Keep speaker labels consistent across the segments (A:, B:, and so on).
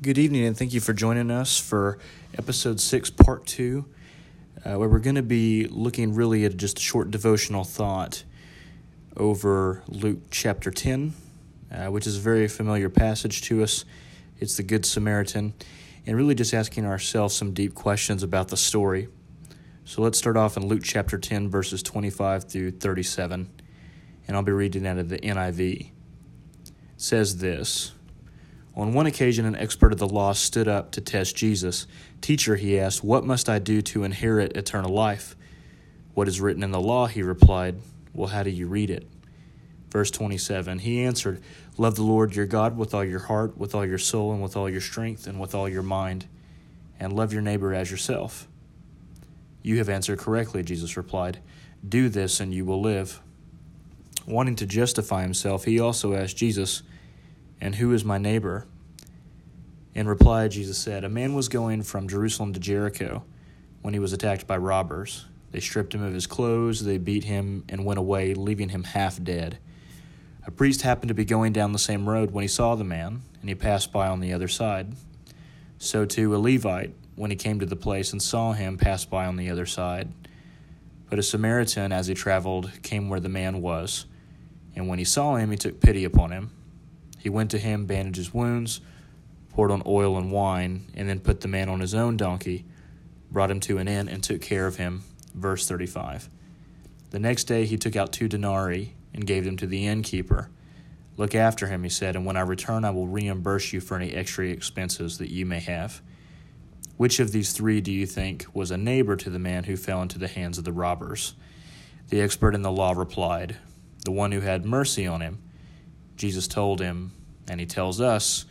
A: Good evening, and thank you for joining us for episode six, part two, uh, where we're going to be looking really at just a short devotional thought over Luke chapter 10, uh, which is a very familiar passage to us. It's the Good Samaritan, and really just asking ourselves some deep questions about the story. So let's start off in Luke chapter 10, verses 25 through 37, and I'll be reading out of the NIV. It says this. On one occasion, an expert of the law stood up to test Jesus. Teacher, he asked, What must I do to inherit eternal life? What is written in the law? He replied, Well, how do you read it? Verse 27 He answered, Love the Lord your God with all your heart, with all your soul, and with all your strength, and with all your mind, and love your neighbor as yourself. You have answered correctly, Jesus replied. Do this, and you will live. Wanting to justify himself, he also asked Jesus, and who is my neighbor? In reply, Jesus said, A man was going from Jerusalem to Jericho when he was attacked by robbers. They stripped him of his clothes, they beat him, and went away, leaving him half dead. A priest happened to be going down the same road when he saw the man, and he passed by on the other side. So too a Levite, when he came to the place and saw him, passed by on the other side. But a Samaritan, as he traveled, came where the man was, and when he saw him, he took pity upon him. He went to him, bandaged his wounds, poured on oil and wine, and then put the man on his own donkey, brought him to an inn, and took care of him. Verse 35. The next day he took out two denarii and gave them to the innkeeper. Look after him, he said, and when I return, I will reimburse you for any extra expenses that you may have. Which of these three do you think was a neighbor to the man who fell into the hands of the robbers? The expert in the law replied, The one who had mercy on him. Jesus told him, and he tells us,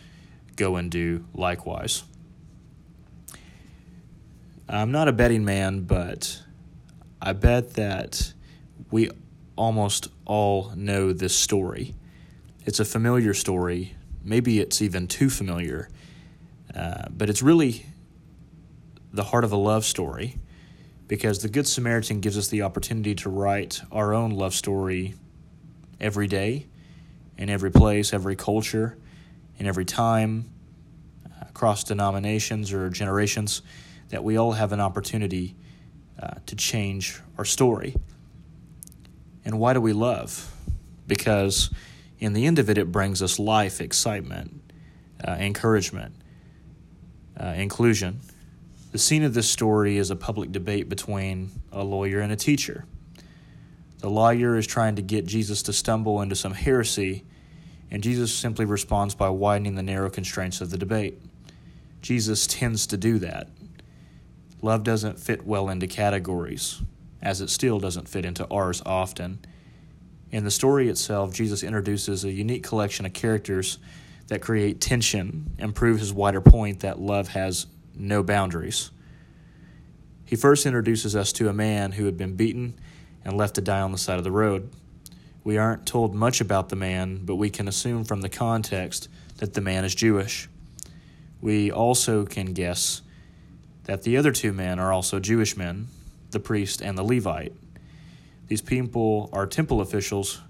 A: go and do likewise. I'm not a betting man, but I bet that we almost all know this story. It's a familiar story. Maybe it's even too familiar, uh, but it's really the heart of a love story because the Good Samaritan gives us the opportunity to write our own love story every day in every place, every culture, in every time, uh, across denominations or generations, that we all have an opportunity uh, to change our story. And why do we love? Because in the end of it, it brings us life, excitement, uh, encouragement, uh, inclusion. The scene of this story is a public debate between a lawyer and a teacher. The lawyer is trying to get Jesus to stumble into some heresy, and Jesus simply responds by widening the narrow constraints of the debate. Jesus tends to do that. Love doesn't fit well into categories, as it still doesn't fit into ours often. In the story itself, Jesus introduces a unique collection of characters that create tension and prove his wider point that love has no boundaries. He first introduces us to a man who had been beaten and left to die on the side of the road. We aren't told much about the man, but we can assume from the context that the man is Jewish. We also can guess that the other two men are also Jewish men, the priest and the Levite. These people are temple officials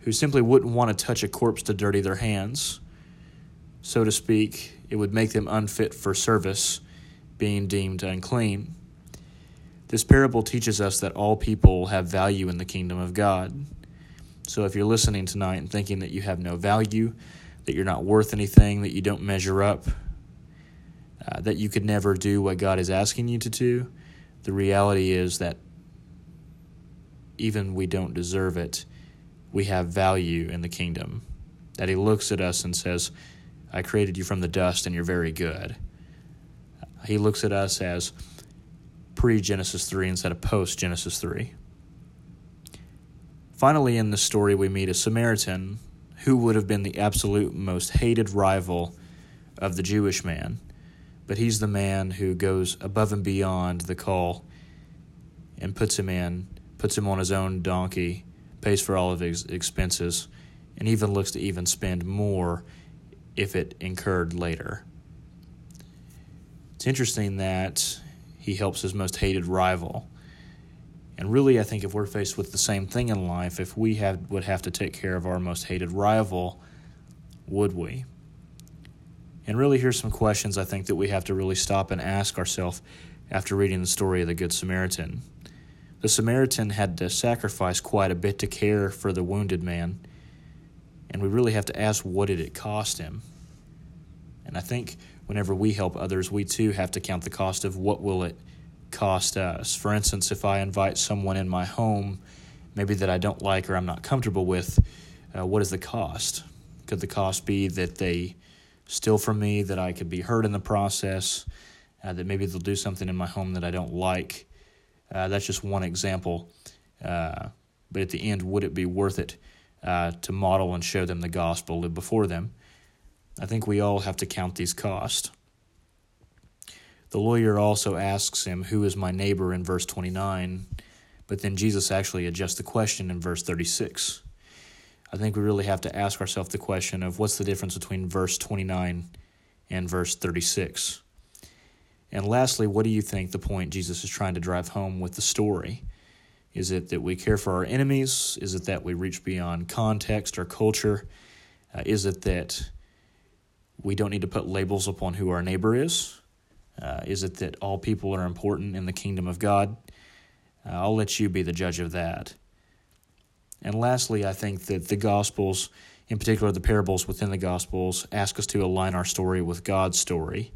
A: who simply wouldn't want to touch a corpse to dirty their hands. So to speak, it would make them unfit for service, being deemed unclean. This parable teaches us that all people have value in the kingdom of God. So if you're listening tonight and thinking that you have no value, that you're not worth anything, that you don't measure up, uh, that you could never do what God is asking you to do, the reality is that even we don't deserve it, we have value in the kingdom. That He looks at us and says, I created you from the dust and you're very good. He looks at us as pre Genesis 3 instead of post Genesis 3. Finally, in the story, we meet a Samaritan who would have been the absolute most hated rival of the Jewish man, but he's the man who goes above and beyond the call and puts him in, puts him on his own donkey, pays for all of his expenses, and even looks to even spend more if it incurred later. It's interesting that he helps his most hated rival. And really, I think if we're faced with the same thing in life, if we would have to take care of our most hated rival, would we? And really, here's some questions I think that we have to really stop and ask ourselves after reading the story of the Good Samaritan. The Samaritan had to sacrifice quite a bit to care for the wounded man, and we really have to ask what did it cost him? And I think whenever we help others, we too have to count the cost of what will it cost us. For instance, if I invite someone in my home, maybe that I don't like or I'm not comfortable with, uh, what is the cost? Could the cost be that they steal from me, that I could be hurt in the process, uh, that maybe they'll do something in my home that I don't like? Uh, that's just one example. Uh, but at the end, would it be worth it uh, to model and show them the gospel, live before them? I think we all have to count these costs. The lawyer also asks him, Who is my neighbor in verse 29? But then Jesus actually adjusts the question in verse 36. I think we really have to ask ourselves the question of what's the difference between verse 29 and verse 36? And lastly, what do you think the point Jesus is trying to drive home with the story? Is it that we care for our enemies? Is it that we reach beyond context or culture? Uh, is it that we don't need to put labels upon who our neighbor is? Uh, is it that all people are important in the kingdom of God? Uh, I'll let you be the judge of that. And lastly, I think that the Gospels, in particular the parables within the Gospels, ask us to align our story with God's story.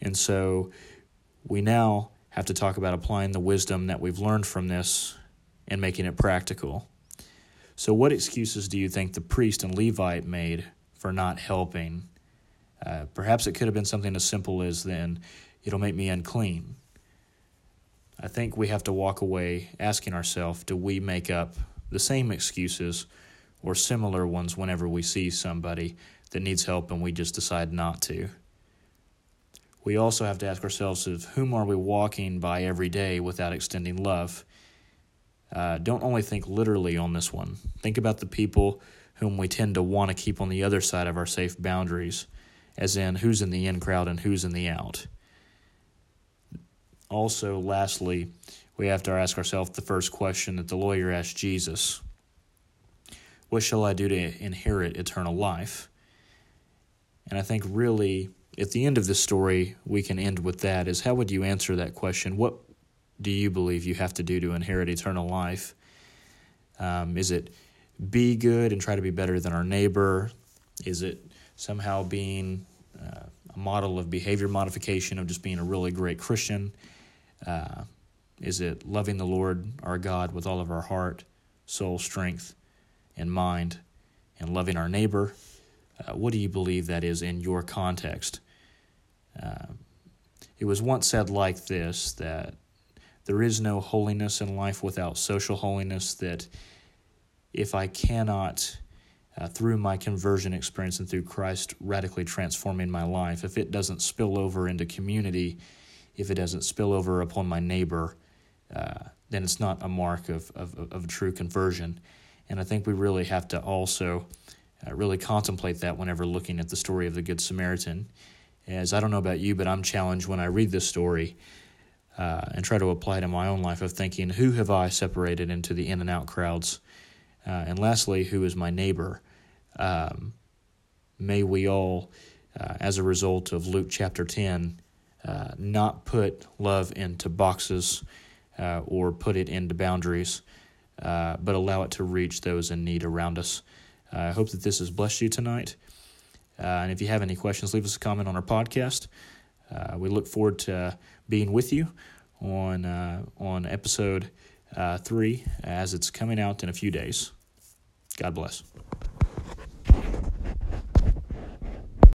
A: And so we now have to talk about applying the wisdom that we've learned from this and making it practical. So, what excuses do you think the priest and Levite made for not helping? Uh, perhaps it could have been something as simple as then, it'll make me unclean. I think we have to walk away asking ourselves do we make up the same excuses or similar ones whenever we see somebody that needs help and we just decide not to? We also have to ask ourselves of whom are we walking by every day without extending love? Uh, don't only think literally on this one. Think about the people whom we tend to want to keep on the other side of our safe boundaries, as in who's in the in crowd and who's in the out. Also, lastly, we have to ask ourselves the first question that the lawyer asked Jesus What shall I do to inherit eternal life? And I think really, at the end of the story, we can end with that is how would you answer that question? What do you believe you have to do to inherit eternal life? Um, is it be good and try to be better than our neighbor? Is it somehow being uh, a model of behavior modification of just being a really great Christian? Uh, is it loving the Lord our God with all of our heart, soul, strength, and mind, and loving our neighbor? Uh, what do you believe that is in your context? Uh, it was once said like this that there is no holiness in life without social holiness, that if I cannot, uh, through my conversion experience and through Christ radically transforming my life, if it doesn't spill over into community, if it doesn't spill over upon my neighbor, uh, then it's not a mark of, of, of true conversion. And I think we really have to also uh, really contemplate that whenever looking at the story of the Good Samaritan. As I don't know about you, but I'm challenged when I read this story uh, and try to apply it to my own life of thinking, who have I separated into the in and out crowds? Uh, and lastly, who is my neighbor? Um, may we all, uh, as a result of Luke chapter 10, uh, not put love into boxes uh, or put it into boundaries, uh, but allow it to reach those in need around us. I hope that this has blessed you tonight. Uh, and if you have any questions, leave us a comment on our podcast. Uh, we look forward to being with you on uh, on episode three as it's coming out in a few days. God bless.